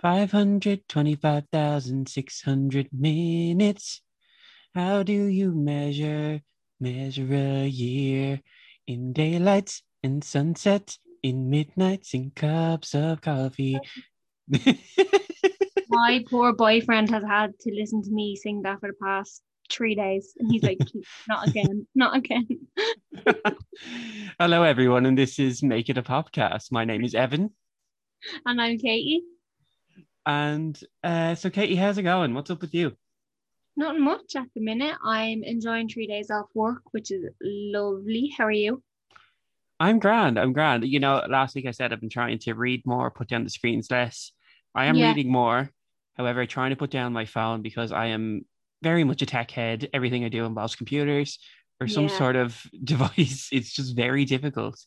525,600 minutes. How do you measure, measure a year in daylights and sunsets, in midnights and cups of coffee? My poor boyfriend has had to listen to me sing that for the past three days. And he's like, not again, not again. Hello, everyone, and this is Make It a Podcast. My name is Evan. And I'm Katie. And uh, so, Katie, how's it going? What's up with you? Not much at the minute. I'm enjoying three days off work, which is lovely. How are you? I'm grand. I'm grand. You know, last week I said I've been trying to read more, put down the screens less. I am Yeah. reading more. However, trying to put down my phone because I am very much a tech head. Everything I do involves computers or some Yeah. sort of device. It's just very difficult.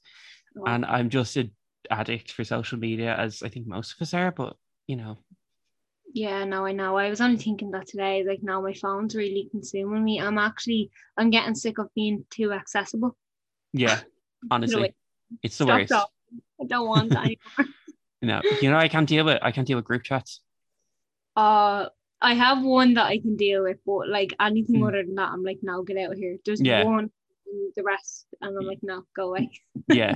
Oh, And I'm just an addict for social media, as I think most of us are. But, you know, yeah, no, I know. I was only thinking that today. Like, now my phone's really consuming me. I'm actually, I'm getting sick of being too accessible. yeah, honestly, it's the Stop, worst. I don't want that anymore. No, you know, I can't deal with I can't deal with group chats. Uh, I have one that I can deal with, but like anything Mm. other than that, I'm like, no, get out of here. There's Yeah. one, the rest, and I'm like, no, go away. yeah.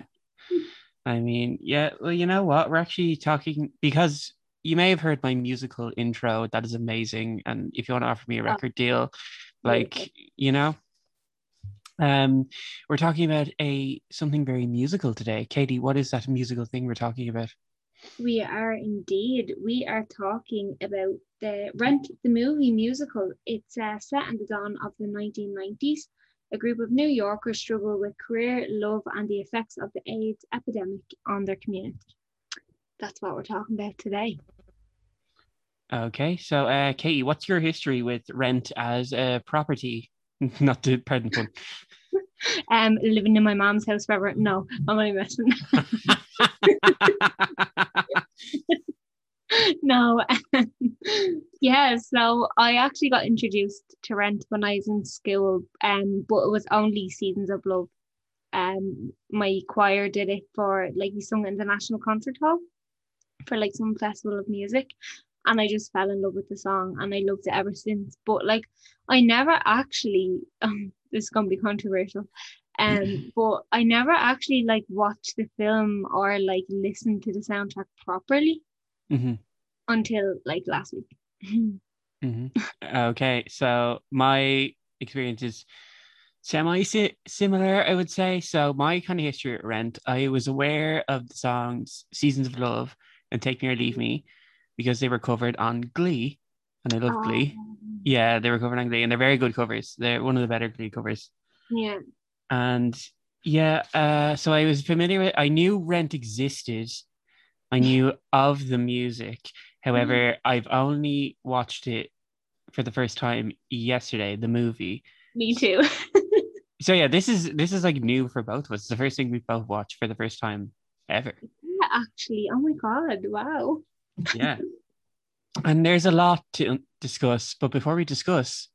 I mean, yeah, well, you know what? We're actually talking because you may have heard my musical intro. That is amazing. And if you want to offer me a Oh. record deal, like, you know, um, we're talking about a something very musical today. Katie, what is that musical thing we're talking about? We are indeed. We are talking about the Rent the Movie musical. It's uh, set in the dawn of the 1990s. A group of New Yorkers struggle with career, love, and the effects of the AIDS epidemic on their community. That's what we're talking about today. Okay, so uh, Katie, what's your history with rent as a property? Not to pardon the Um, living in my mom's house forever. No, I'm only messing. pun. no. yeah, so I actually got introduced to Rent when I was in school, um, but it was only Seasons of Love. Um, my choir did it for like we sung in the National Concert Hall for like some festival of music, and I just fell in love with the song and I loved it ever since. But like I never actually, um, this is gonna be controversial, um, but I never actually like watched the film or like listened to the soundtrack properly Mhm. until like last week. hmm Okay, so my experience is semi similar, I would say. So my kind of history at Rent, I was aware of the songs "Seasons of Love" and "Take Me or Leave Me" because they were covered on Glee, and I love Glee. Um, Yeah, they were covered on Glee, and they're very good covers. They're one of the better Glee covers. yeah. And yeah, uh, so I was familiar with. I knew Rent existed. I knew of the music. However, I've only watched it for the first time yesterday, the movie. Me too. So yeah, this is this is like new for both of us. It's the first thing we've both watched for the first time ever. yeah, actually. Oh my god. Wow. Yeah. and there's a lot to discuss, but before we discuss,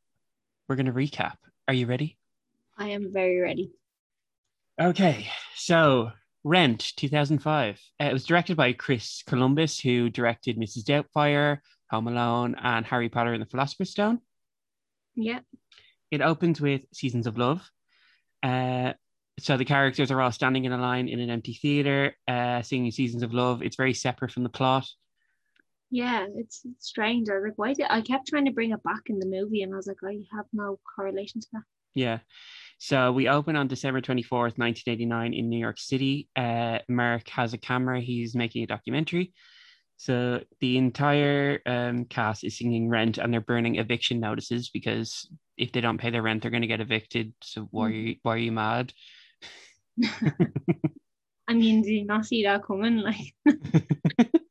we're going to recap. Are you ready? I am very ready. Okay, so Rent 2005. Uh, it was directed by Chris Columbus, who directed Mrs. Doubtfire, Home Alone, and Harry Potter and the Philosopher's Stone. Yeah. It opens with Seasons of Love. Uh, so the characters are all standing in a line in an empty theater, uh, singing Seasons of Love. It's very separate from the plot. Yeah, it's, it's strange. I was like, why did I kept trying to bring it back in the movie and I was like, I have no correlation to that. Yeah. So we open on December 24th, 1989 in New York City. Uh, Mark has a camera. He's making a documentary. So the entire um, cast is singing rent and they're burning eviction notices because if they don't pay their rent, they're going to get evicted. So why are you, why are you mad? I mean, do you not see that coming? Like,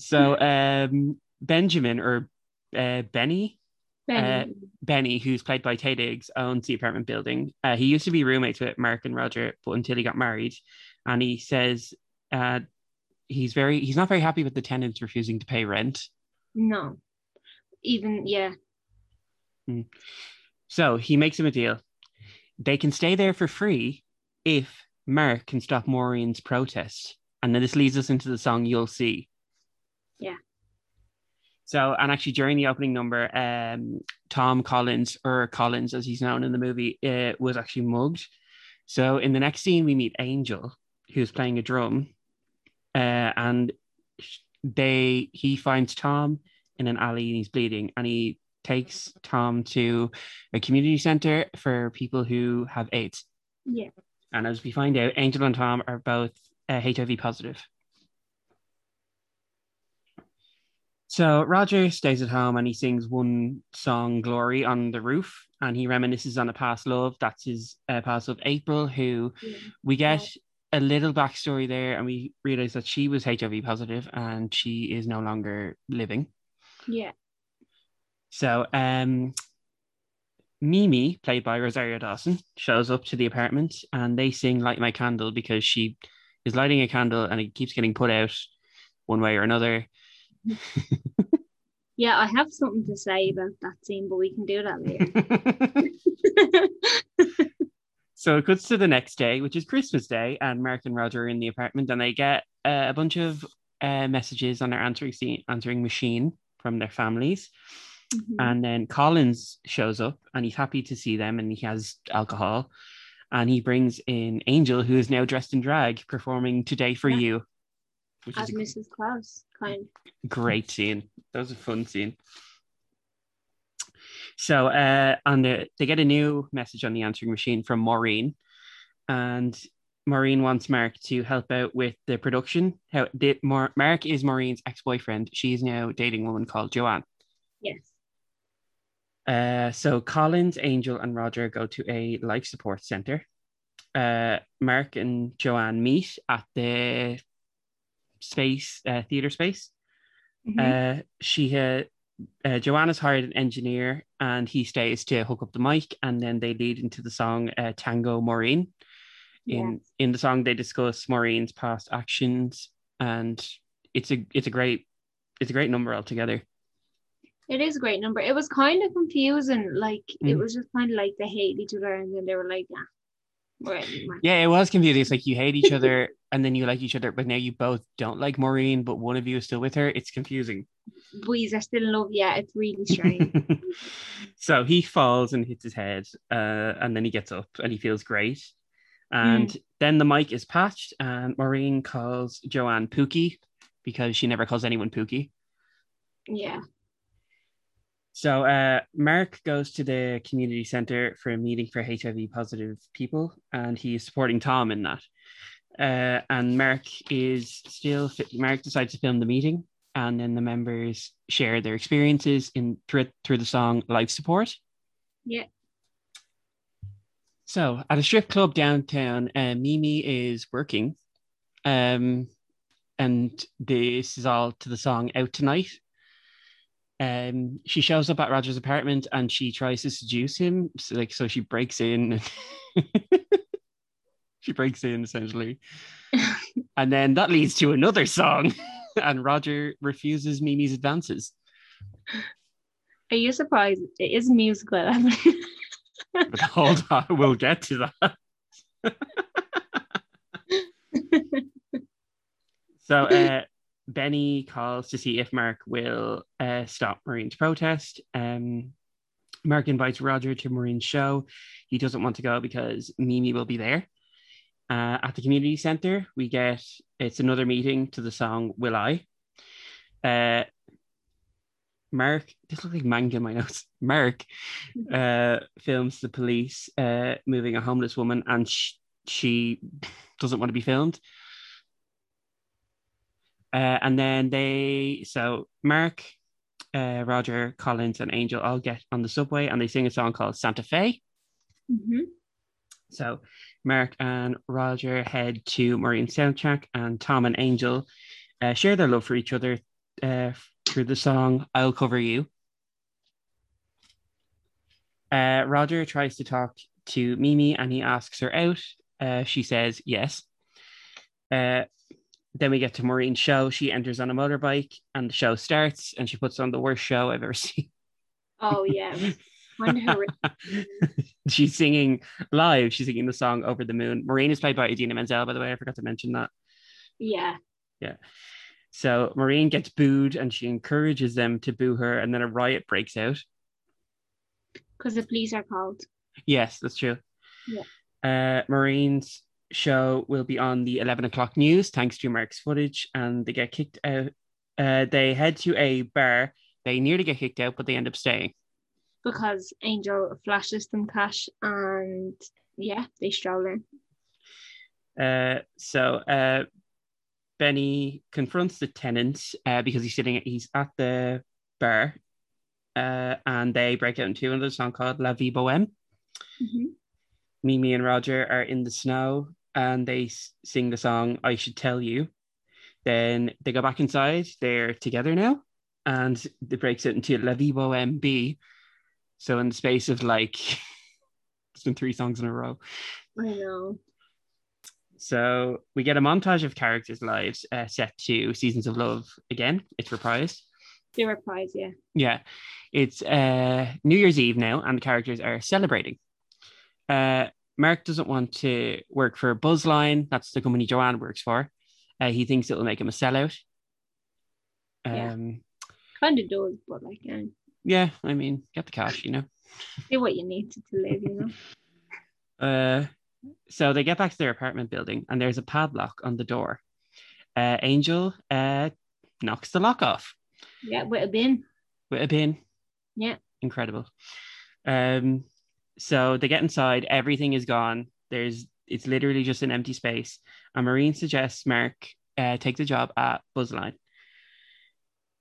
So um, Benjamin or uh, Benny, Benny. Benny, who's played by Taye Diggs, owns the apartment building. Uh, he used to be roommates with Mark and Roger, but until he got married, and he says uh, he's very he's not very happy with the tenants refusing to pay rent. no. Even, yeah. So he makes him a deal. They can stay there for free if Mark can stop Maureen's protest. And then this leads us into the song You'll See. Yeah. So, and actually during the opening number, um, Tom Collins, or Collins as he's known in the movie, uh, was actually mugged. So, in the next scene, we meet Angel, who's playing a drum, uh, and they he finds Tom in an alley and he's bleeding, and he takes Tom to a community center for people who have AIDS. Yeah. And as we find out, Angel and Tom are both uh, HIV positive. So Roger stays at home and he sings one song, Glory, on the roof, and he reminisces on a past love. That's his uh, past love, April, who Yeah. we get a little backstory there, and we realize that she was HIV positive and she is no longer living. Yeah. So um Mimi, played by Rosario Dawson, shows up to the apartment and they sing Light My Candle because she is lighting a candle and it keeps getting put out one way or another. Yeah, I have something to say about that scene, but we can do that later. so it cuts to the next day, which is Christmas Day, and Mark and Roger are in the apartment and they get uh, a bunch of uh, messages on their answering scene, answering machine from their families. Mhm. And then Collins shows up and he's happy to see them and he has alcohol. And he brings in Angel, who is now dressed in drag, performing Today for. You, which As is Mrs. Claus, kind great scene. That was a fun scene. So uh, on the, they get a new message on the answering machine from Maureen. And Maureen wants Mark to help out with the production. How the, Mar- Mark is Maureen's ex-boyfriend. She's now dating a woman called Joanne. Yes. Uh, so Collins, Angel, and Roger go to a life support center. Uh, Mark and Joanne meet at the space uh, theater space. Mhm. Uh, she uh, uh, Joanne has hired an engineer, and he stays to hook up the mic, and then they lead into the song uh, "Tango Maureen." In Yes. in the song, they discuss Maureen's past actions, and it's a it's a great it's a great number altogether. It is a great number. It was kind of confusing. Like it Mm. was just kind of like they hate each other, and then they were like, "Yeah. Yeah, it was confusing. It's like you hate each other and then you like each other, but now you both don't like Maureen, but one of you is still with her. It's confusing. Boys are still in love. Yeah, it's really strange. so he falls and hits his head, uh, and then he gets up and he feels great. And then the mic is patched, and Maureen calls Joanne Pookie because she never calls anyone Pookie. yeah. So uh, Mark goes to the community center for a meeting for HIV positive people, and he's supporting Tom in that. Uh, and Mark is still Mark decides to film the meeting, and then the members share their experiences in through through the song "Life Support." Yeah. So at a strip club downtown, uh, Mimi is working, um, and this is all to the song "Out Tonight." Um, she shows up at Roger's apartment and she tries to seduce him. So, like, so she breaks in. she breaks in essentially, and then that leads to another song, and Roger refuses Mimi's advances. Are you surprised? It is musical. Hold on, we'll get to that. so, uh, Benny calls to see if Mark will uh, stop Maureen's protest. Um, Mark invites Roger to Maureen's show. He doesn't want to go because Mimi will be there. Uh, at the community center, we get it's another meeting to the song "Will I." Uh, Mark, this looks like manga in my notes. Mark uh, films the police uh, moving a homeless woman, and sh- she doesn't want to be filmed. Uh, and then they, so Mark, uh, Roger, Collins, and Angel all get on the subway and they sing a song called Santa Fe. Mhm. So Mark and Roger head to Maureen's soundtrack, and Tom and Angel uh, share their love for each other uh, through the song I'll Cover You. Uh, Roger tries to talk to Mimi and he asks her out. Uh, she says yes. Then we get to Maureen's show. She enters on a motorbike and the show starts and she puts on the worst show I've ever seen. Oh yeah. it was Kind of horrific. She's singing live. She's singing the song Over the Moon. Maureen is played by Idina Menzel, by the way. I forgot to mention that. Yeah. Yeah. So Maureen gets booed and she encourages them to boo her, and then a riot breaks out. Because the police are called. Yes, that's true. Yeah. Uh, Maureen's show will be on the 11 o'clock news thanks to Mark's footage, and they get kicked out. Uh, they head to a bar. They nearly get kicked out, but they end up staying. Because Angel flashes them cash and yeah, they stroll in. Uh, so uh, Benny confronts the tenant uh, because he's sitting. He's at the bar, uh, and they break out into another song called "La Vie Bohème." Mhm. Mimi and Roger are in the snow, and they sing the song "I Should Tell You." Then they go back inside. They're together now, and it breaks it into "La Vie Bohème B." So in the space of like, it's been three songs in a row. I know. So we get a montage of characters' lives uh, set to Seasons of Love again. It's reprised. The reprise, yeah. Yeah, it's uh, New Year's Eve now, and the characters are celebrating. Uh, Mark doesn't want to work for Buzzline. That's the company Joanne works for. Uh, he thinks it'll make him a sellout. Yeah. Um, Kind of does, but like, yeah, yeah, I mean, get the cash, you know. do what you need to, to live, you know. Uh, so they get back to their apartment building, and there's a padlock on the door. Uh, Angel uh, knocks the lock off. Yeah, with a bin. with a bin. Yeah. Incredible. Um, so they get inside, everything is gone. There's it's literally just an empty space. And Maureen suggests Mark uh, take the job at Buzzline.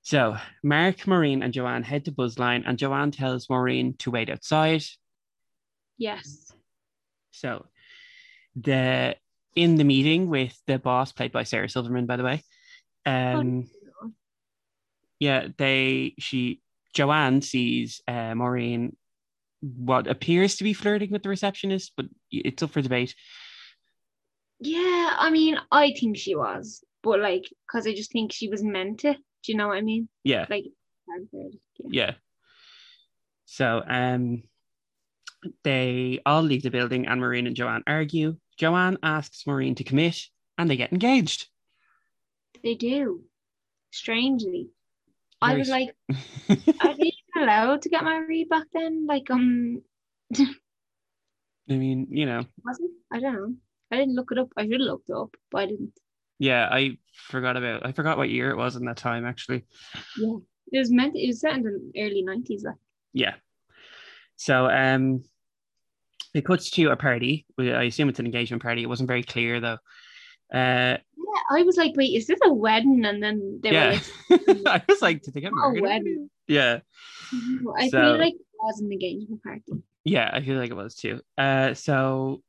So Mark, Maureen, and Joanne head to Buzzline, and Joanne tells Maureen to wait outside. Yes. So the in the meeting with the boss, played by Sarah Silverman, by the way. Um, yeah, they she Joanne sees uh, Maureen what appears to be flirting with the receptionist, but it's up for debate. Yeah, I mean, I think she was, but like, because I just think she was meant to. Do you know what I mean? Yeah, Like, yeah. yeah. So um they all leave the building and Maureen and Joanne argue. Joanne asks Maureen to commit and they get engaged. they do. Strangely, I was like, are they even allowed to get married back then? Like, um, I mean, you know, was it? I don't know. I didn't look it up. I should have looked it up, but I didn't. yeah, I forgot about I forgot what year it was in that time actually. Yeah, it was meant. It was set in the early nineties. Like, Yeah. So um it cuts to a party. I assume it's an engagement party. It wasn't very clear though. Uh yeah, I was like, wait, is this a wedding? And then they yeah. were like, I was like, did they get Oh, married? Yeah. I So- feel like it was an engagement party. Yeah, I feel like it was too. Uh so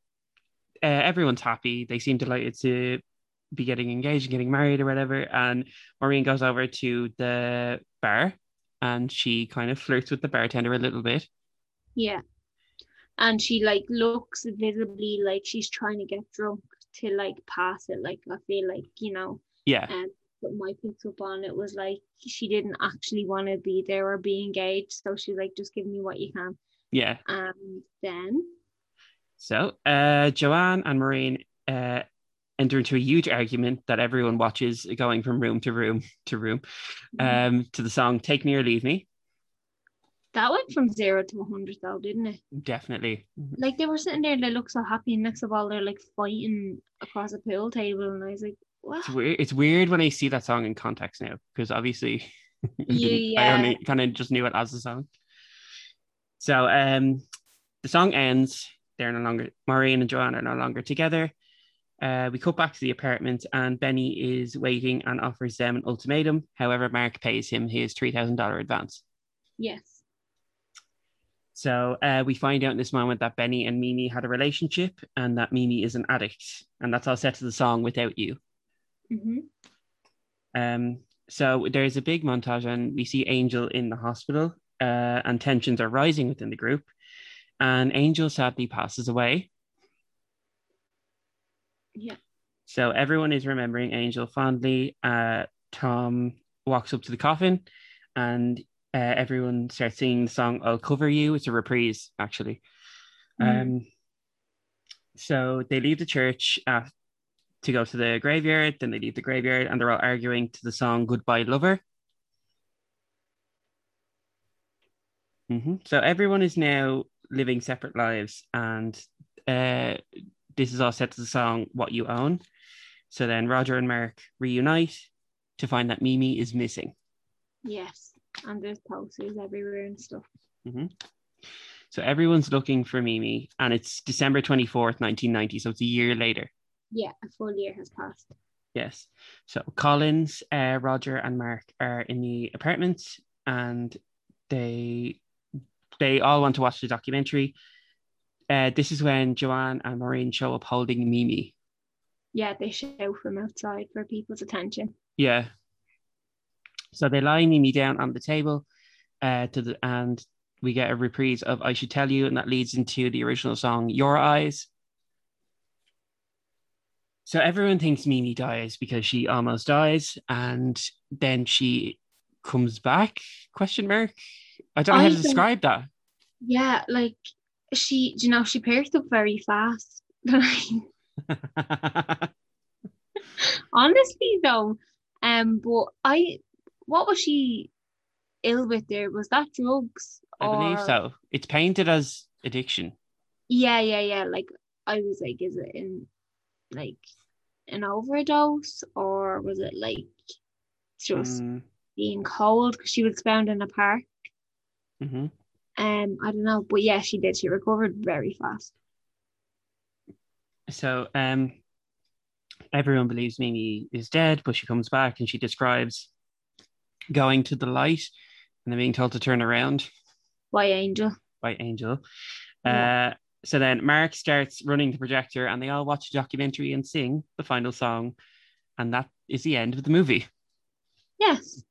uh, everyone's happy. They seem delighted to be getting engaged and getting married or whatever. And Maureen goes over to the bar and she kind of flirts with the bartender a little bit. Yeah. And she like looks visibly like she's trying to get drunk to like pass it. Like I feel like, you know, Yeah. um but my picked up on it was like she didn't actually want to be there or be engaged. So she's like, just give me what you can. Yeah. And then So uh, Joanne and Maureen uh, enter into a huge argument that everyone watches going from room to room to room um, to the song Take Me or Leave Me. that went from zero to 100 though, didn't it? Definitely. Like they were sitting there, and they look so happy, and next of all, they're like fighting across a pool table, and I was like, what? It's weird, it's weird when I see that song in context now because obviously I only kind of just knew it as a song. So um, the song ends. They're no longer, Maureen and Joanne are no longer together. Uh, we cut back to the apartment and Benny is waiting and offers them an ultimatum. However, Mark pays him his $3,000 advance. Yes. So uh, we find out in this moment that Benny and Mimi had a relationship and that Mimi is an addict. And that's all set to the song Without You. Hmm Um, so there's a big montage, and we see Angel in the hospital, uh, and tensions are rising within the group. And Angel sadly passes away. Yeah. So everyone is remembering Angel fondly. Uh, Tom walks up to the coffin, and uh, everyone starts singing the song "I'll Cover You." It's a reprise, actually. Mm. Um, so they leave the church. Uh, to go to the graveyard. Then they leave the graveyard and they're all arguing to the song Goodbye Lover. hmm So everyone is now living separate lives, and uh, this is all set to the song What You Own. So then Roger and Mark reunite to find that Mimi is missing. Yes. And there's posters everywhere and stuff. hmm So everyone's looking for Mimi, and it's December 24th, 1990. So it's a year later. Yeah, a full year has passed. Yes. So Collins, uh, Roger, and Mark are in the apartment, and they they all want to watch the documentary. Uh, this is when Joanne and Maureen show up holding Mimi. Yeah, they show from outside for people's attention. Yeah. So they lie Mimi down on the table, uh, to the and we get a reprise of "I Should Tell You," and that leads into the original song "Your Eyes." So everyone thinks Mimi dies because she almost dies, and then she comes back? Question mark. I don't know I how to think- describe that. Yeah, like she, you know, she perked up very fast. Honestly, though, um, but I, what was she ill with there? Was that drugs? I believe so. It's painted as addiction. Yeah, yeah, yeah. Like I was like, is it in like an overdose or was it like just Mm, being cold because she was found in a park? mhm. Um, I don't know, but yeah, she did. She recovered very fast. So um, everyone believes Mimi is dead, but she comes back and she describes going to the light and then being told to turn around Why, Angel? by Angel. Yeah. So then Mark starts running the projector and they all watch the documentary and sing the final song. And that is the end of the movie. Yes.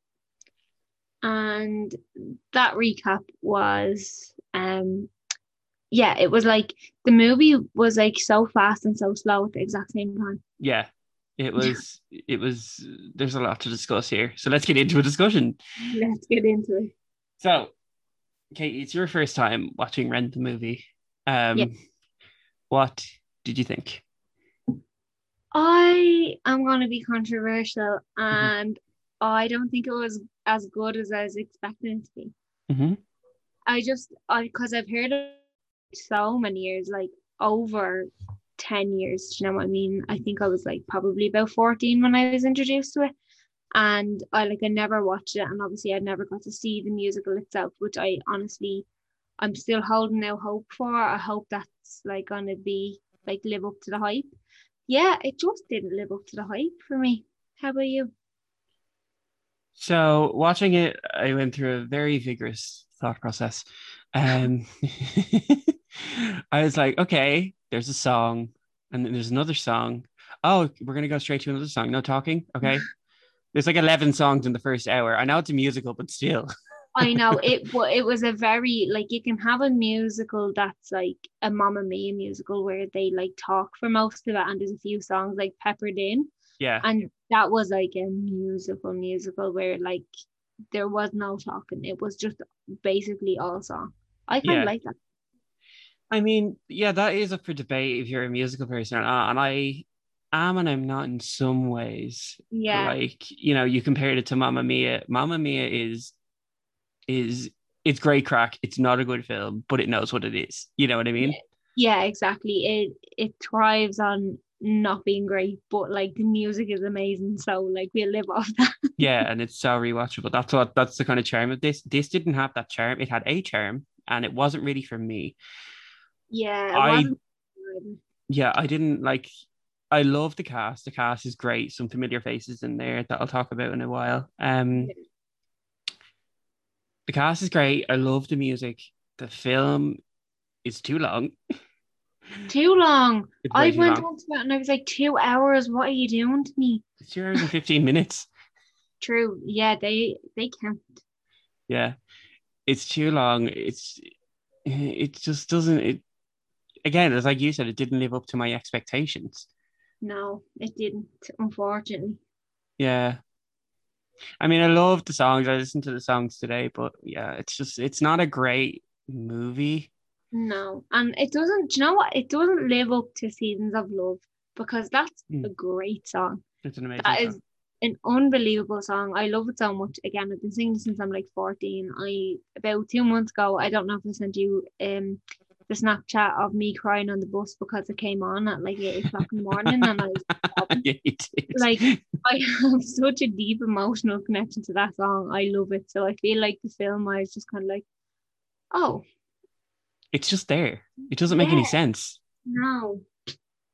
And that recap was um yeah, it was like the movie was like so fast and so slow at the exact same time. Yeah. It was, it was, there's a lot to discuss here. So let's get into a discussion. Let's get into it. So, Kate, it's your first time watching Rent the movie. Um, Yeah. What did you think? I am gonna be controversial and I don't think it was as good as I was expecting it to be. hmm I just I because I've heard it so many years, like over 10 years. Do you know what I mean? I think I was like probably about 14 when I was introduced to it. And I like I never watched it and obviously I never got to see the musical itself, which I honestly I'm still holding out hope for. I hope that's like gonna be like live up to the hype. Yeah, it just didn't live up to the hype for me. How about you? So, watching it, I went through a very vigorous thought process. Um, I was like, okay, there's a song, and then there's another song. Oh, we're gonna go straight to another song. No talking. Okay. There's like 11 songs in the first hour. I know it's a musical, but still. I know it, it was a very like you can have a musical that's like a Mamma Mia musical where they like talk for most of it, and there's a few songs like peppered in, Yeah. and that was like a musical musical where like there was no talking. It was just basically all song. I kind of Yeah. like that. I mean, yeah, that is up for debate if you're a musical person or not. And I am and I'm not in some ways. Yeah, Like, you know, you compared it to Mamma Mia. Mamma Mia is is it's great crack. It's not a good film, but it knows what it is. You know what I mean? yeah, exactly. It it thrives on not being great, but like the music is amazing. So like we'll live off that. Yeah, and it's so rewatchable. That's what that's the kind of charm of this. This didn't have that charm. It had a charm, and it wasn't really for me. Yeah, I- Yeah, I didn't like. I love the cast. The cast is great. Some familiar faces in there that I'll talk about in a while. Um, Yeah. The cast is great. I love the music. The film is too long. too long. I went long. on to it and I was like, two hours. What are you doing to me? It's two hours and fifteen minutes. True. Yeah, they they count. Yeah, it's too long. It's it just doesn't. It again, as like you said, it didn't live up to my expectations. No, it didn't. Unfortunately. Yeah. I mean, I love the songs. I listened to the songs today, but yeah, it's just it's not a great movie. No, and it doesn't. Do you know what? It doesn't live up to Seasons of Love because that's Mm. a great song. It's an amazing. That song. is an unbelievable song. I love it so much. Again, I've been singing since I'm like 14. I about two months ago, I don't know if I sent you um the Snapchat of me crying on the bus because it came on at like eight o'clock in the morning and I was yeah, like I have such a deep emotional connection to that song. I love it. So I feel like the film I was just kind of like, oh it's just there. It doesn't make any sense. no.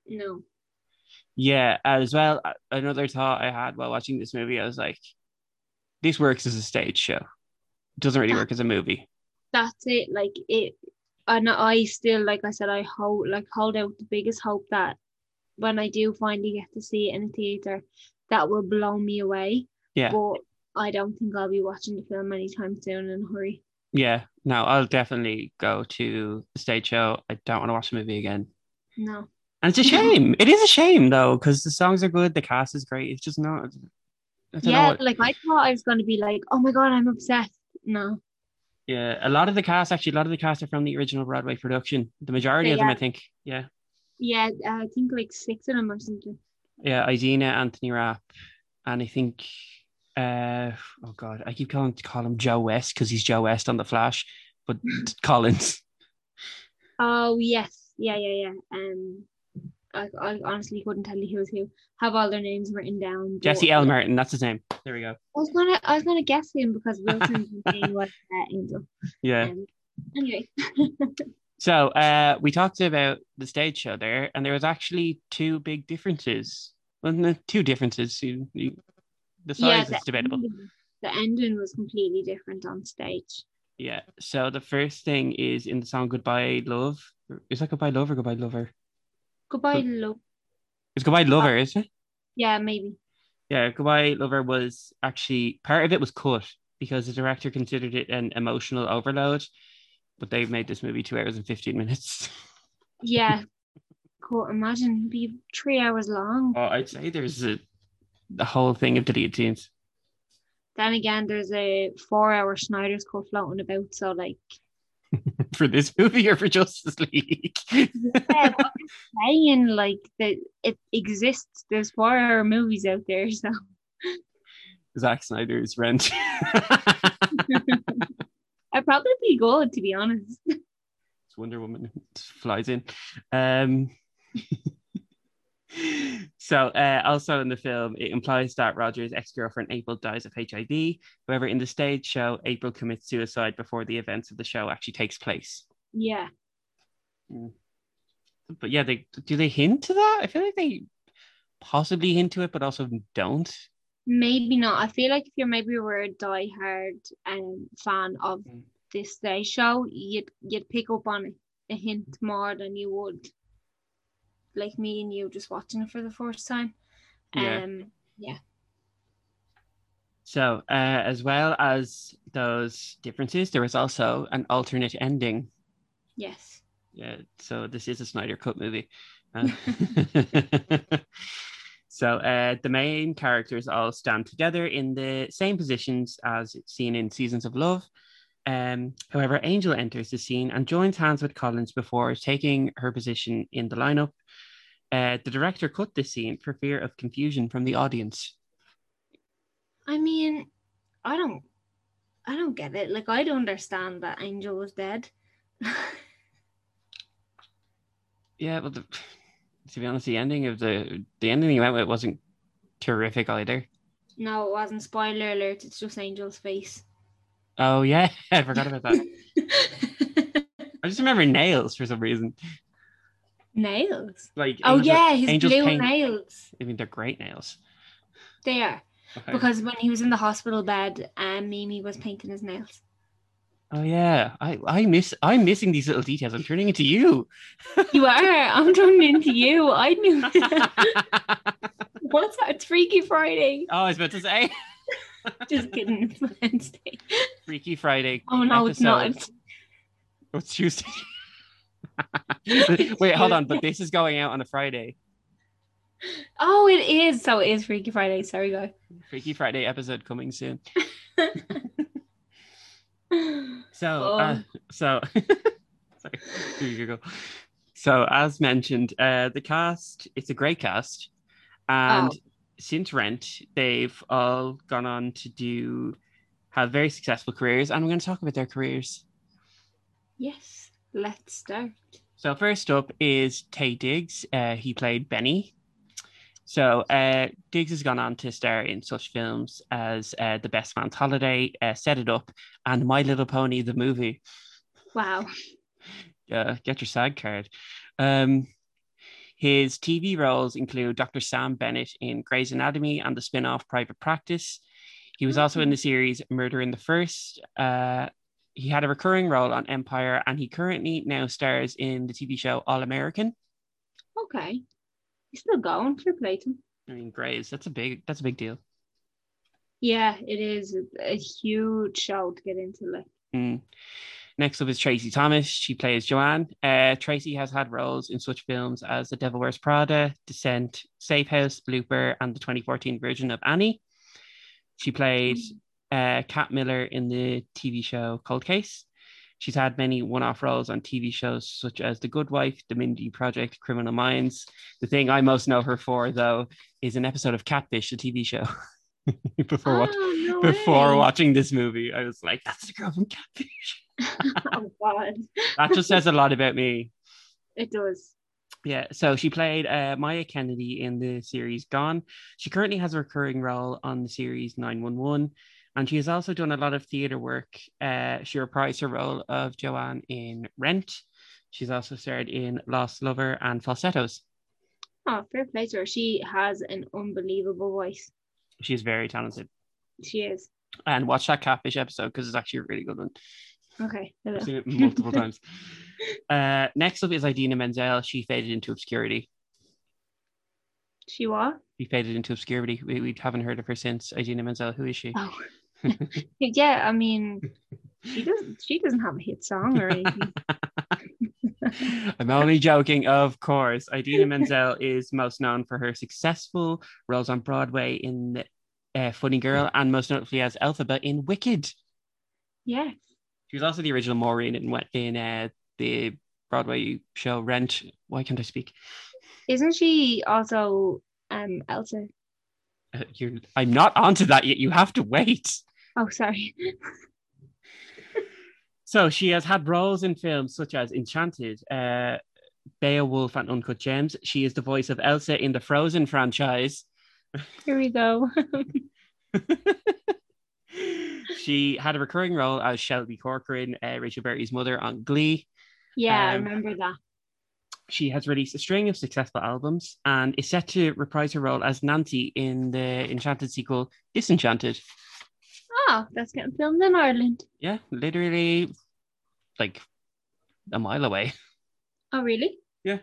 No. Yeah, as well. Another thought I had while watching this movie, I was like, this works as a stage show. It doesn't really work as a movie. that's it like it and i still like i said i hold like hold out the biggest hope that when i do finally get to see it in a theater that will blow me away Yeah. but i don't think i'll be watching the film anytime soon in a hurry Yeah, no, I'll definitely go to the stage show. I don't want to watch the movie again. no And it's a shame. it is a shame though, because the songs are good, the cast is great. It's just not. Yeah what- like i thought i was going to be like oh my god i'm obsessed no yeah, a lot of the cast actually, a lot of the cast are from the original Broadway production. The majority of them, Yeah. I think. Yeah, yeah uh, i think like six of them or something yeah, Idina, Anthony Rapp, and I think. Uh, oh God, I keep calling to call him Joe West because he's Joe West on the Flash, but Collins. oh yes yeah yeah yeah um I, I honestly couldn't tell you who was who have all their names written down Jesse L. Martin, that's his name. There we go. I was gonna I was gonna guess him because Wilson's name was uh, Angel. Yeah. Um, anyway, So uh, we talked about the stage show there, and there was actually two big differences. Well, no, two differences. You, you, the size the is debatable. ending- the ending was completely different on stage. Yeah. So the first thing is in the song "Goodbye Love." Is that "Goodbye Love" or "Goodbye Lover"? Goodbye, Good- love. It's "Goodbye Lover," ah. is it? Yeah, maybe. Yeah, "Goodbye Lover" was actually part of it was cut because the director considered it an emotional overload, but they made this movie two hours and fifteen minutes. Yeah. cool. Imagine it'd be three hours long. Oh, I'd say there's a the whole thing of deleted scenes. Then again, there's a four-hour Snyder's cut floating about. So like, for this movie or for Justice League? yeah, but saying like that it exists. There's four-hour movies out there. So Zack Snyder's Rent. I'd probably be good to be honest. It's Wonder Woman flies in. Um, so, uh, also in the film, it implies that Roger's ex girlfriend April dies of HIV. However, in the stage show, April commits suicide before the events of the show actually takes place. Yeah. But yeah, they do they hint to that? I feel like they possibly hint to it, but also don't. Maybe not. I feel like if you're maybe were a diehard um fan of Mm. this day show, you'd you'd pick up on a hint more than you would like me and you just watching it for the first time. Yeah. Um yeah. So, uh, as well as those differences, there was also an alternate ending. yes. Yeah, so this is a Snyder Cut movie. Uh, so, uh, the main characters all stand together in the same positions as seen in Seasons of Love. Um, however, Angel enters the scene and joins hands with Collins before taking her position in the lineup. Uh, the director cut this scene for fear of confusion from the audience. I mean, I don't I don't get it. Like I don't understand that Angel was dead. Yeah, but the, to be honest, the ending of the the ending he went with wasn't terrific either. no, it wasn't. Spoiler alert, it's just Angel's face. Oh yeah, I forgot about that. I just remember nails for some reason. nails. Like Oh Angel- yeah, his blue paint- nails. I mean, they're great nails. They are. Okay. Because when he was in the hospital bed, um, Mimi was painting his nails. oh yeah, I I miss I'm missing these little details. I'm turning into you. You are. I'm turning into you. I knew. What's that? It's Freaky Friday. oh, I was about to say Just kidding. It's Wednesday. Freaky Friday. Oh no, it's not. It's Tuesday? Wait, hold on. But this is going out on a Friday. Oh, it is. So it is Freaky Friday. Sorry, go. Freaky Friday episode coming soon. So, Oh. uh, so sorry, here you go. So, as mentioned, uh, the cast, it's a great cast. And Oh. Since Rent, they've all gone on to do, have very successful careers. And we're going to talk about their careers. Yes, let's start. So, first up is Taye Diggs. Uh, he played Benny. So, uh, Diggs has gone on to star in such films as uh, The Best Man's Holiday, uh, Set It Up, and My Little Pony, the movie. Wow. uh, get your SAG card. Um, his TV roles include Dr. Sam Bennett in Grey's Anatomy and the spin off Private Practice. He was also in the series Murder in the First. Uh, he had a recurring role on Empire, and he currently now stars in the TV show All American. Okay. He's still going. Fair play to him. I mean, Grey's that's a big that's a big deal. Yeah, it is a huge show to get into. Like, Mm. Next up is Tracie Thomas. She plays Joanne. Uh, Tracie has had roles in such films as The Devil Wears Prada, Descent, Safe House, Looper, and the 2014 version of Annie. She played uh, Kat Miller in the TV show Cold Case. She's had many one off roles on TV shows such as The Good Wife, The Mindy Project, Criminal Minds. The thing I most know her for, though, is an episode of Catfish, the TV show. before watch- oh, no before way. watching this movie, I was like, that's the girl from Catfish. oh God, That just says a lot about me. it does. Yeah, so she played uh, Maya Kennedy in the series Gone. She currently has a recurring role on the series 911, and she has also done a lot of theatre work. Uh, she reprised her role of Joanne in Rent. She's also starred in Lost Lover and Falsettos. Oh, fair play to her. She has an unbelievable voice. She's very talented. She is. And watch that Catfish episode because it's actually a really good one. Okay. I've seen it multiple times. Uh, next up is Idina Menzel. She faded into obscurity. She what? She faded into obscurity. We, we haven't heard of her since. Idina Menzel, who is she? Oh. yeah, I mean, she doesn't. She doesn't have a hit song or anything. I'm only joking, of course. Idina Menzel is most known for her successful roles on Broadway in uh, Funny Girl and most notably as Elphaba in Wicked. yeah. She was also the original Maureen in, what- in uh, the Broadway show Rent. Why can't I speak? Isn't she also um Elsa? Uh, you're, I'm not onto that yet. You have to wait. Oh, sorry. So she has had roles in films such as Enchanted, uh, Beowulf, and Uncut Gems. She is the voice of Elsa in the Frozen franchise. Here we go. she had a recurring role as Shelby Corcoran, uh, Rachel Berry's mother on Glee. yeah, I Um, remember that. She has released a string of successful albums and is set to reprise her role as Nancy in the Enchanted sequel, Disenchanted. Oh, that's getting filmed in Ireland. Yeah, literally like a mile away. Oh, really? Yeah.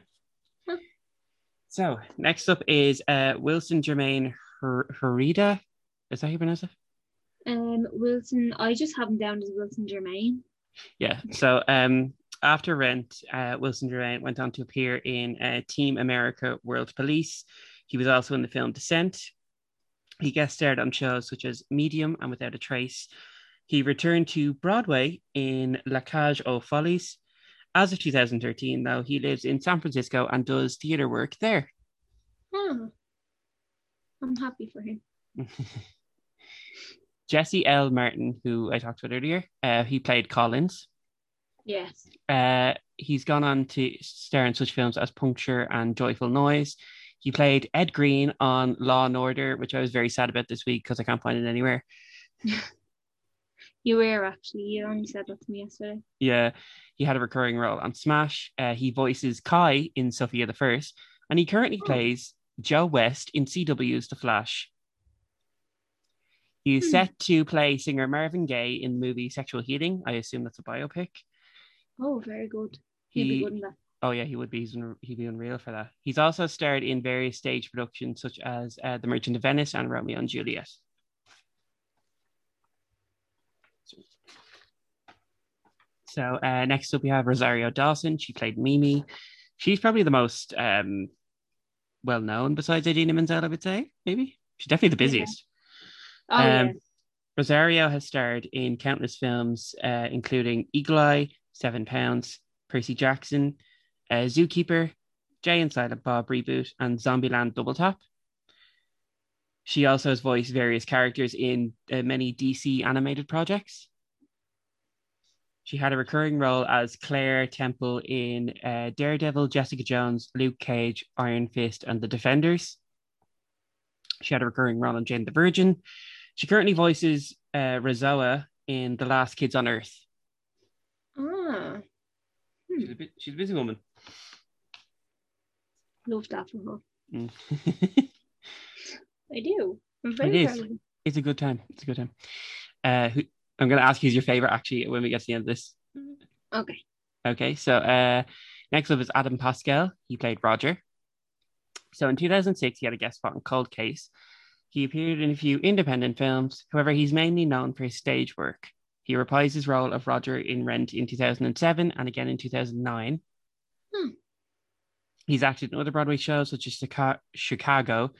So next up is uh, Wilson Jermaine Her- Herida. Is that how you pronounce it? Um, Wilson. I just have him down as Wilson Jermaine. Yeah. So um, after Rent, uh, Wilson Jermaine went on to appear in uh, Team America World Police. He was also in the film Descent. He guest starred on shows such as Medium and Without a Trace. He returned to Broadway in La Cage aux Follies. As of 2013, though, he lives in San Francisco and does theater work there. Oh, I'm happy for him. Jesse L. Martin, who I talked about earlier, uh, he played Collins. Yes. Uh, he's gone on to star in such films as Puncture and Joyful Noise. He played Ed Green on Law and Order, which I was very sad about this week because I can't find it anywhere. You were actually. You only said that to me yesterday. Yeah, he had a recurring role on Smash. Uh, he voices Kai in Sofia the First, and he currently Oh. plays Joe West in CW's The Flash. He is Hmm. set to play singer Marvin Gaye in the movie Sexual Healing. I assume that's a biopic. Oh, very good. He'd be good in that. Oh yeah, he would be. He's un- he'd be unreal for that. He's also starred in various stage productions such as uh, The Merchant of Venice and Romeo and Juliet. So uh, next up we have Rosario Dawson. She played Mimi. She's probably the most um, well known besides Idina Menzel, I would say. Maybe she's definitely the Yeah. busiest. Oh, Um, yeah. Rosario has starred in countless films, uh, including Eagle Eye, Seven Pounds, Percy Jackson, uh, Zookeeper, Jay and Silent Bob reboot, and Zombieland Double Tap. She also has voiced various characters in uh, many DC animated projects. She had a recurring role as Claire Temple in uh, Daredevil, Jessica Jones, Luke Cage, Iron Fist, and The Defenders. She had a recurring role in Jane the Virgin. She currently voices uh, Razoa in The Last Kids on Earth. Ah, She's a, bit, she's a busy woman. love that for her. Mm. I do. I'm very is. it's a good time. It's a good time. Uh, who, I'm going to ask who's your favorite actually when we get to the end of this. Okay. Okay, so uh, next up is Adam Pascal. He played Roger. So in 2006, he had a guest spot in Cold Case. He appeared in a few independent films. However, he's mainly known for his stage work. He reprised his role of Roger in Rent in 2007 and again in 2009. Hmm. He's acted in other Broadway shows such as Chica- Chicago,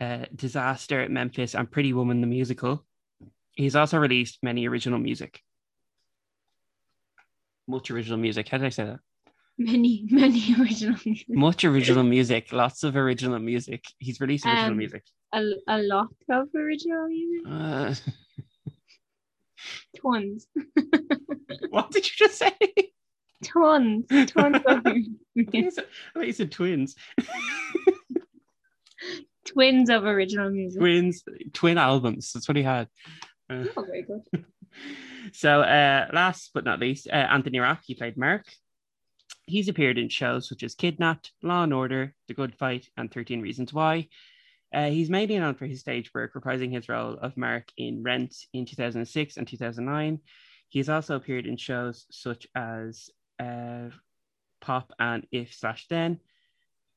uh, Disaster at Memphis, and Pretty Woman the Musical. He's also released many original music. Much original music. How did I say that? Many, many original music. Much original music. Lots of original music. He's released original Um, music. A, a lot of original music. Uh, Tons. what did you just say? Tons. Tons of I thought you said- thought you said twins. Twins of original music. twins, twin albums. That's what he had. Uh, Oh, very good. so, uh, last but not least, uh, Anthony Rapp. He played Mark. He's appeared in shows such as Kidnapped, Law and Order, The Good Fight, and 13 Reasons Why. Uh, he's mainly known for his stage work, reprising his role of Mark in Rent in 2006 and 2009. He's also appeared in shows such as uh, Pop and If slash Then.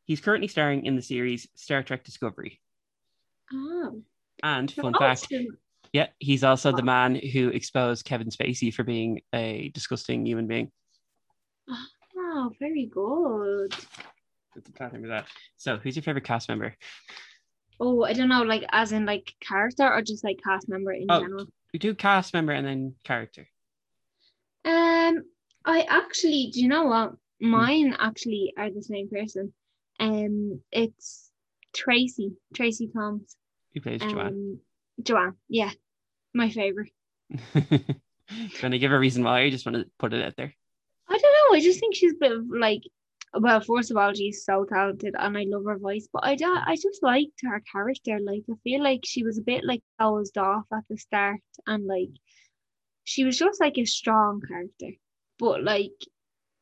He's currently starring in the series Star Trek Discovery. Oh. And fun Oh, fact, yeah, he's also the man who exposed Kevin Spacey for being a disgusting human being. Oh, very good. That's the plan with that. So, who's your favorite cast member? Oh, I don't know, like as in like character or just like cast member in Oh. general. We do cast member and then character. Um, I actually, do you know what? Hmm. Mine actually are the same person. Um, it's Tracie, Tracie Thoms. Who plays Joanne? Um, Joanne, yeah, my favorite. Going to give a reason why? I just want to put it out there. I don't know. I just think she's a bit of like, well, first of all, she's so talented and I love her voice, but I don't, I just liked her character. Like, I feel like she was a bit like closed off at the start and like, she was just like a strong character, but like,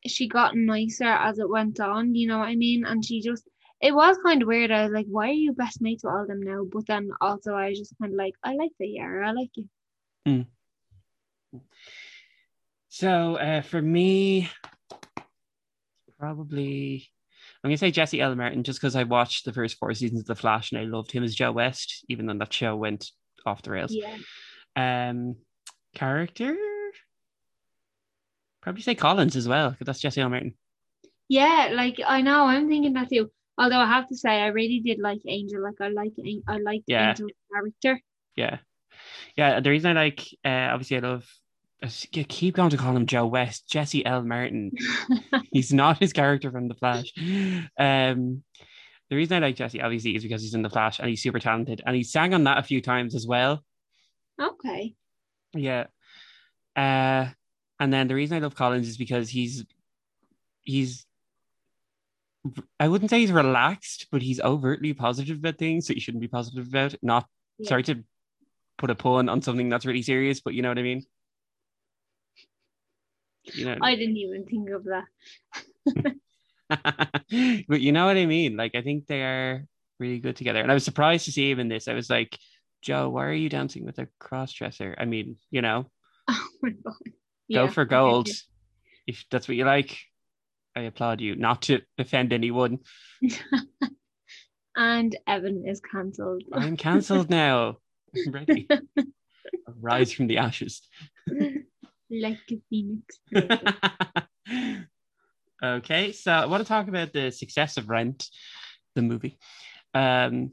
she got nicer as it went on, you know what I mean? And she just, it was kind of weird. I was like, why are you best mates with all of them now? But then also, I was just kind of like, I like the year. I like you. So, uh, for me, probably I'm to say Jesse L. Martin just because I watched the first four seasons of The Flash and I loved him as Joe West, even though that show went off the rails. Yeah. Um, character, probably say Collins as well because that's Jesse L. Martin. Yeah, like I know, I'm thinking that too. Although I have to say, I really did like Angel. Like I like, I like Yeah. Angel's character. Yeah, yeah. The reason I like, uh, obviously, I love. I keep going to call him Joe West, Jesse L. Martin. he's not his character from The Flash. Um, the reason I like Jesse obviously is because he's in The Flash and he's super talented, and he sang on that a few times as well. okay. Yeah. Uh, and then the reason I love Collins is because he's he's I wouldn't say he's relaxed, but he's overtly positive about things that you shouldn't be positive about. Not Yeah. sorry to put a pun on something that's really serious, but you know what I mean. You know, I didn't even think of that. but you know what I mean. Like I think they are really good together, and I was surprised to see him in this. I was like, Joe, why are you dancing with a cross dresser? I mean, you know, Oh my god. Go for gold if that's what you like. I applaud you. Not to offend anyone. And Evan is cancelled. I'm cancelled now. I'm ready. Rise from the ashes. like a phoenix. okay, so I want to talk about the success of Rent, the movie. Um,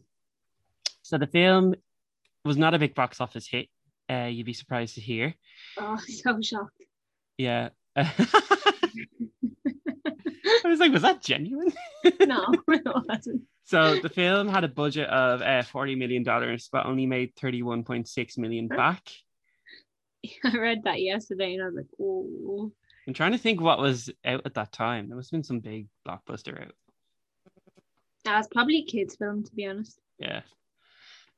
so the film was not a big box office hit. Uh, you'd be surprised to hear. oh, so shocked. Yeah. I was like, was that genuine? no, it wasn't. So the film had a budget of uh, forty million dollars, but only made thirty-one point six million back. I read that yesterday and I was like, oh. I'm trying to think what was out at that time. There must have been some big blockbuster out. That was probably a kids' film, to be honest. Yeah.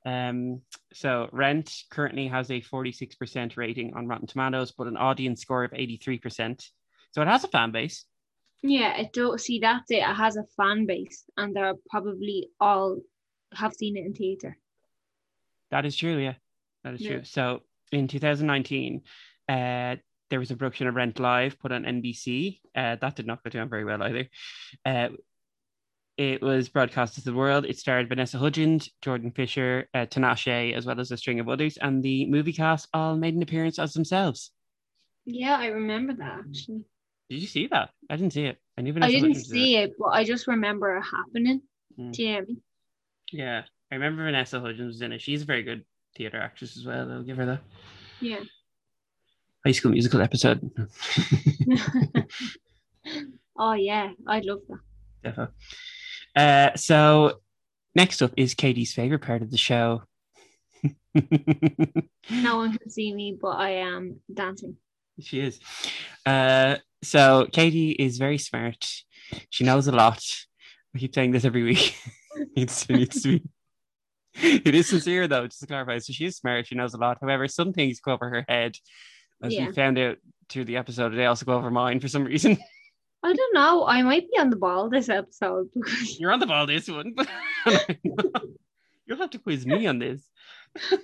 Um, so Rent currently has a 46% rating on Rotten Tomatoes, but an audience score of 83%. So it has a fan base. Yeah, it don't see that's it. It has a fan base, and they're probably all have seen it in theater. That is true, yeah. That is Yeah. true. So in 2019, uh, there was a production of Rent Live put on NBC. Uh, that did not go down very well either. Uh, it was broadcast to the world. It starred Vanessa Hudgens, Jordan Fisher, uh, Tinashe, as well as a string of others, and the movie cast all made an appearance as themselves. Yeah, I remember that actually. Did you see that? I didn't see it. I knew I didn't Hudgens see it, but I just remember it happening. Mm. Do you know what I mean? Yeah, I remember Vanessa Hudgens was in it. She's a very good theater actress as well. I'll give her that. Yeah. High School Musical episode. oh yeah, I'd love that. Defo. Uh, so next up is Katie's favorite part of the show. No one can see me, but I am dancing. she is. Uh, so Katie is very smart. She knows a lot. I keep saying this every week. it's, it needs to be. It is sincere though, just to clarify. So she is smart. She knows a lot. However, some things go over her head, as Yeah. we found out through the episode. They also go over mine for some reason. I don't know. I might be on the ball this episode You're on the ball this one, you'll have to quiz me on this.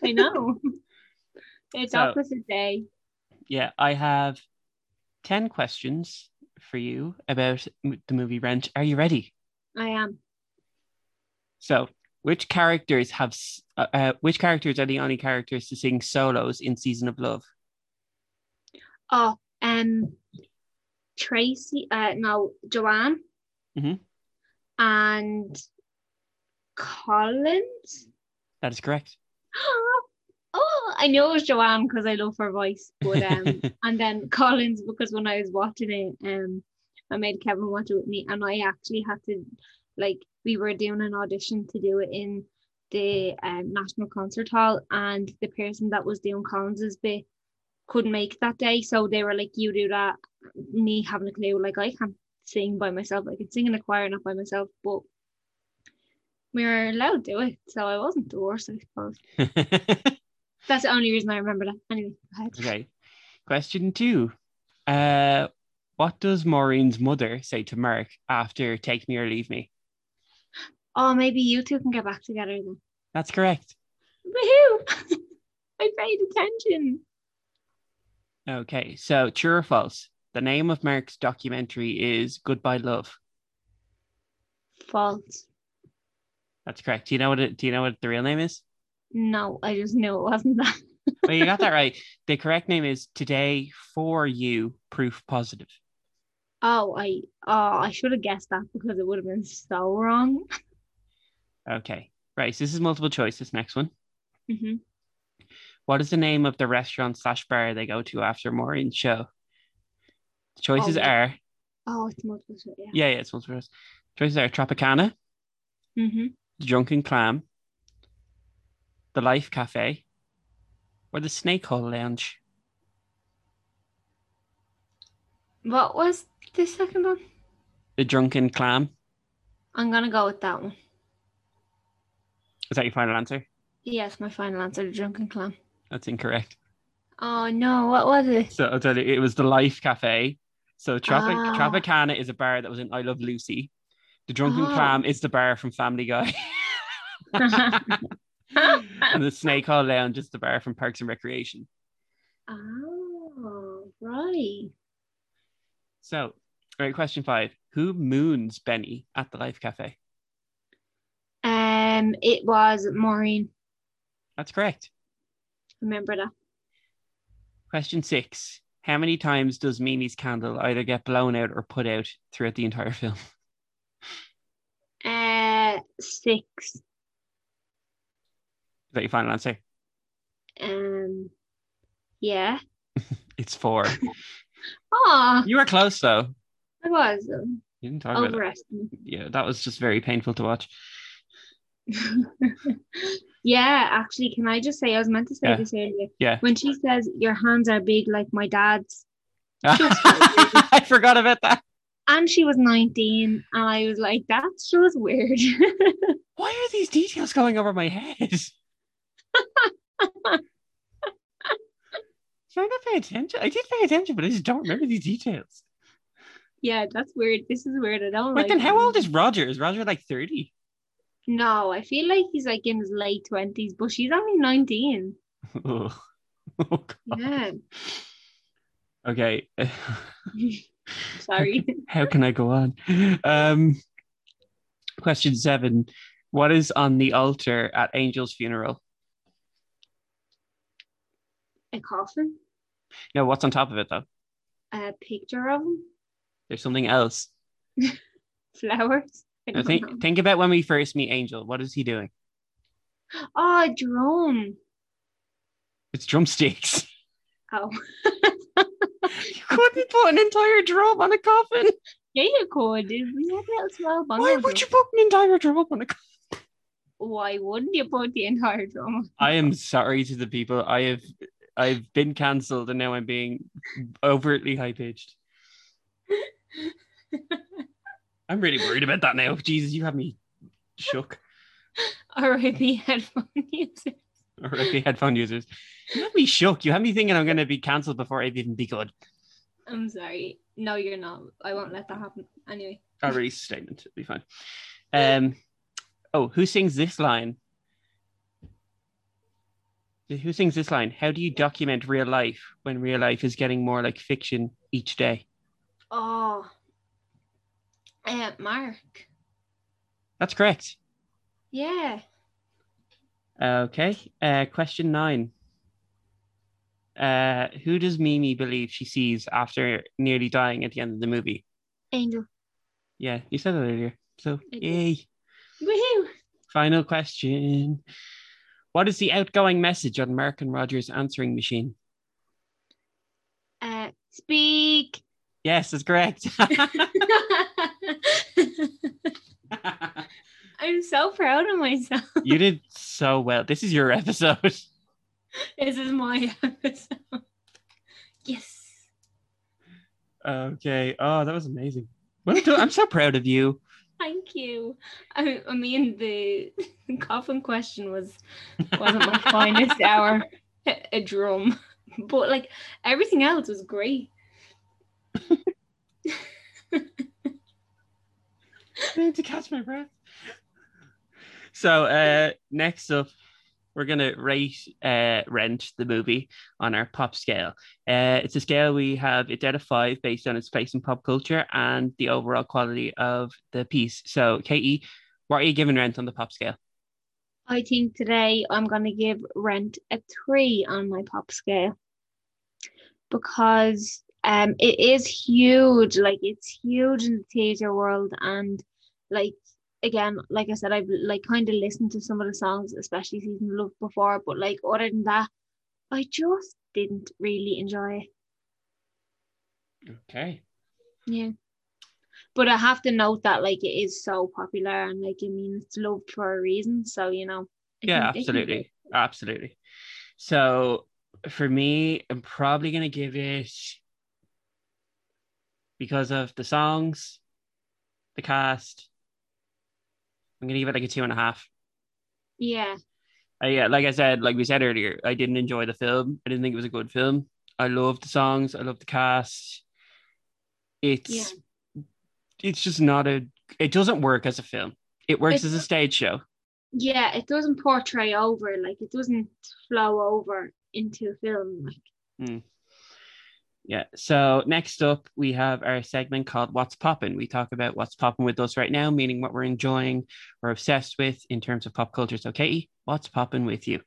I know it's So- opposite day. Yeah, I have 10 questions for you about the movie Rent. Are you ready? I am. So, which characters have uh, uh, which characters are the only characters to sing solos in Season of Love? Oh, um, Tracie. Uh, no, Joanne. Mhm. And Collins. That is correct. Oh, I know it was Joanne because I love her voice, but um, and then Collins because when I was watching it, um, I made Kevin watch it with me, and I actually had to, like, we were doing an audition to do it in the um, National Concert Hall, and the person that was doing Collins's bit couldn't make that day, so they were like, "You do that." Me having a clue, like I can't sing by myself. I can sing in a choir, not by myself, but we were allowed to do it, so I wasn't the worst, I suppose. That's the only reason I remember that. Anyway, go ahead. okay. Question two. Uh, what does Maureen's mother say to Mark after Take Me or Leave Me? Oh, maybe you two can get back together then. That's correct. Woohoo! I paid attention. Okay, so true or false? The name of Mark's documentary is Goodbye Love. False. That's correct. Do you know what it, do you know what the real name is? No, I just knew it wasn't that. well, you got that right. The correct name is Today for You Proof Positive. Oh, I oh I should have guessed that because it would have been so wrong. Okay, right. So this is multiple choice. This next one. hmm What is the name of the restaurant slash bar they go to after Maureen's show? The choices Oh, are Oh, it's multiple choice. Yeah. yeah, yeah, it's multiple choice. Choices are Tropicana, hmm the Drunken Clam, the Life Cafe, or the Snake Hole Lounge. What was the second one? The Drunken Clam. I'm gonna go with that one. Is that your final answer? Yes, my final answer, the drunken clam. That's incorrect. Oh no, what was it? So I'll tell you, it was the Life Cafe. So Tropic Ah. Tropicana is a bar that was in I Love Lucy. The Drunken Oh. Clam is the bar from Family Guy. and the Snake Hole Lounge is the bar from Parks and Recreation. oh, right. So, all right, question five. Who moons Benny at the Life Cafe? Um, it was Maureen. That's correct. Remember that? Question six. How many times does Mimi's candle either get blown out or put out throughout the entire film? Uh, six. Is that your final answer? Um, yeah. It's four. Oh, You were close though. I was. um, You didn't talk about. Overestimate. Yeah, that was just very painful to watch. Yeah, actually, can I just say I was meant to say Yeah. this earlier. Yeah. When she says your hands are big like my dad's, I forgot about that. and she was 19, and I was like, that's just weird. Why are these details going over my head? Trying to pay attention. I did pay attention, but I just don't remember these details. yeah, that's weird. This is weird. I don't Wait, like then how old is Roger? Is Roger like 30? No, I feel like he's like in his late 20s, but she's only 19. Oh. Oh, God. Yeah. Okay. Sorry. How can I go on? Um, question seven. What is on the altar at Angel's funeral? A coffin, No, what's on top of it though? a picture of him, There's something else. flowers. I Now think think about when we first meet Angel. What is he doing? Ah, oh, a drone. It's drumsticks. Oh, You couldn't put an entire drum on a coffin. yeah, you could. We had little small Why bungalow would you put an entire drum on a coffin? Why wouldn't you put the entire drum? I am sorry to the people. I have I've been cancelled and now I'm being overtly high pitched. I'm really worried about that now. Jesus, you have me shook. R.I.P. headphone users. The headphone users. You have me shook. You have me thinking I'm going to be cancelled before I've even good. I'm sorry. No, you're not. I won't let that happen. Anyway. I'll release a statement. It'll be fine. Um, oh, who sings this line? Who sings this line? How do you document real life when real life is getting more like fiction each day? Oh. Uh, Mark. That's correct. Yeah. Okay. Uh, question nine. Uh, who does Mimi believe she sees after nearly dying at the end of the movie? Angel. Yeah, you said that earlier. So, yay. Woohoo. Final question. What is the outgoing message on Mark and Roger's answering machine? Uh, speak. Yes, that's correct. I'm so proud of myself. you did so well. This is your episode. This is my episode. Yes. Okay. Oh, that was amazing. Well. I'm so proud of you. Thank you. I, I mean, the coffin question was wasn't my finest hour. A, a drum, but like everything else was great. I need to catch my breath. So uh next up, we're gonna rate uh Rent the movie on our pop scale. Uh it's a scale we have it out of five based on its place in pop culture and the overall quality of the piece. So Katie, what are you giving Rent on the pop scale? I think today I'm going to give Rent a three on my pop scale because um it is huge. Like it's huge in the theater world, and like again, like I said, I've like kind of listened to some of the songs, especially Season of Love before, but like other than that, I just didn't really enjoy it. Okay. Yeah. But I have to note that like it is so popular and like I mean it's loved for a reason. So you know. I Yeah, think- absolutely. Absolutely. So for me, I'm probably gonna give it because of the songs, the cast. I'm gonna give it like a two and a half. Yeah. Uh, yeah, like I said, like we said earlier, I didn't enjoy the film. I didn't think it was a good film. I loved the songs. I loved the cast. It's it's just not a. It doesn't work as a film. It works It's- as a stage show. Yeah, it doesn't portray over, like it doesn't flow over into a film. Like Yeah. So next up, we have our segment called "What's Poppin'." We talk about what's popping with us right now, meaning what we're enjoying, we're obsessed with in terms of pop culture. So, Katie, what's popping with you?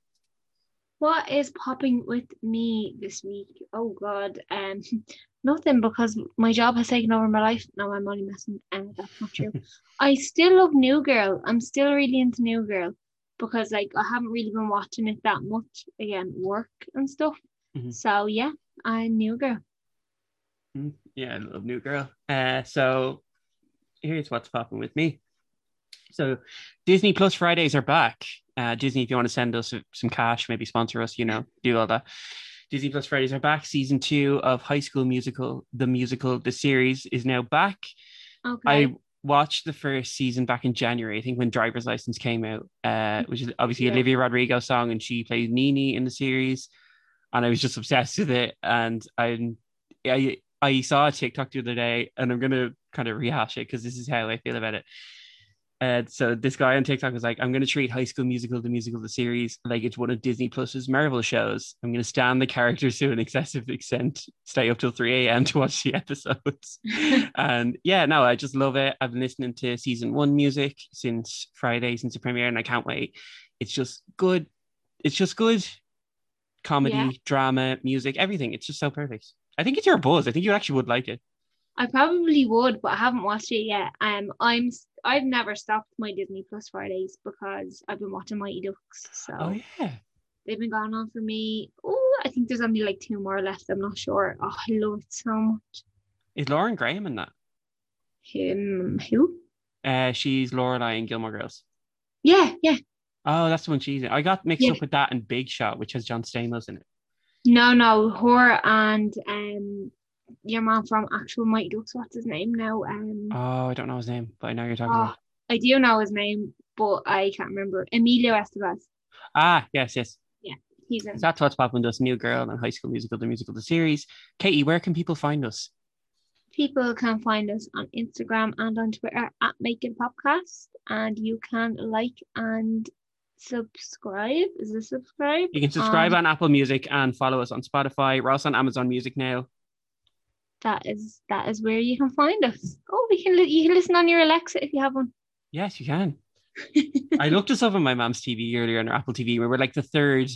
what is popping with me this week? Oh god. Um nothing because my job has taken over my life. No, I'm only messing. Uh, that's not true. I still love New Girl. I'm still really into New Girl because like I haven't really been watching it that much. Again, work and stuff. Mhm. So yeah, I'm New Girl. Mm, Yeah, I love New Girl. Uh, so here's what's popping with me. So Disney Plus Fridays are back. Uh, Disney, if you want to send us some cash, maybe sponsor us, you know, do all that. Disney Plus Fridays are back. Season two of High School Musical, the musical, the series is now back. Okay. I watched the first season back in January, I think when Driver's License came out, uh, which is obviously Yeah. Olivia Rodrigo song, and she played Nini in the series, and I was just obsessed with it. And I'm I, I saw a TikTok the other day, and I'm gonna kind of rehash it because this is how I feel about it. Uh, so this guy on TikTok was like, "I'm going to treat High School Musical, the musical, the series, like it's one of Disney Plus's Marvel shows. I'm going to stand the characters to an excessive extent, stay up till 3 a.m. to watch the episodes." and yeah, no, I just love it. I've been listening to season one music since Friday, since the premiere, and I can't wait. It's just good. It's just good comedy, Yeah. drama, music, everything. It's just so perfect. I think it's your buzz. I think you actually would like it. I probably would, but I haven't watched it yet. Um, I'm I've never stopped my Disney Plus Fridays because I've been watching Mighty Ducks, so Oh yeah. they've been going on for me. Oh, I think there's only like two more left. I'm not sure. Oh, I love it so much. Is Lauren Graham in that? Him, who? Uh, she's Lorelai in Gilmore Girls. Yeah, yeah. Oh, that's the one she's in. I got mixed Yeah. up with that and Big Shot, which has John Stamos in it. No, no, her and um your man from actual Mighty Ducks. What's his name now? Um, Oh, I don't know his name, but I know you're talking oh, about. I do know his name, but I can't remember. Emilio Estevez. Ah, yes, yes. Yeah, he's in. That's what's popping us. New Girl and High School Musical, the musical, the series. Katie, where can people find us? People can find us on Instagram and on Twitter at Making Podcast, and you can like and subscribe. Is this subscribe? You can subscribe Um, on Apple Music and follow us on Spotify. We're also on Amazon Music now. That is that is where you can find us. Oh, we can li- you can listen on your Alexa if you have one. Yes, you can. I looked us up on my mom's TV earlier on her Apple TV. We were like the third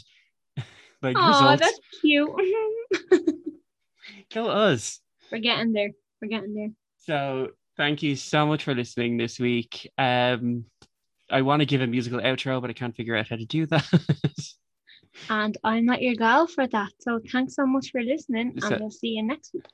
like Oh, results. that's cute. Kill us. We're getting there. We're getting there. So thank you so much for listening this week. Um, I want to give a musical outro, but I can't figure out how to do that. And I'm not your gal for that. So thanks so much for listening, So- and we'll see you next week.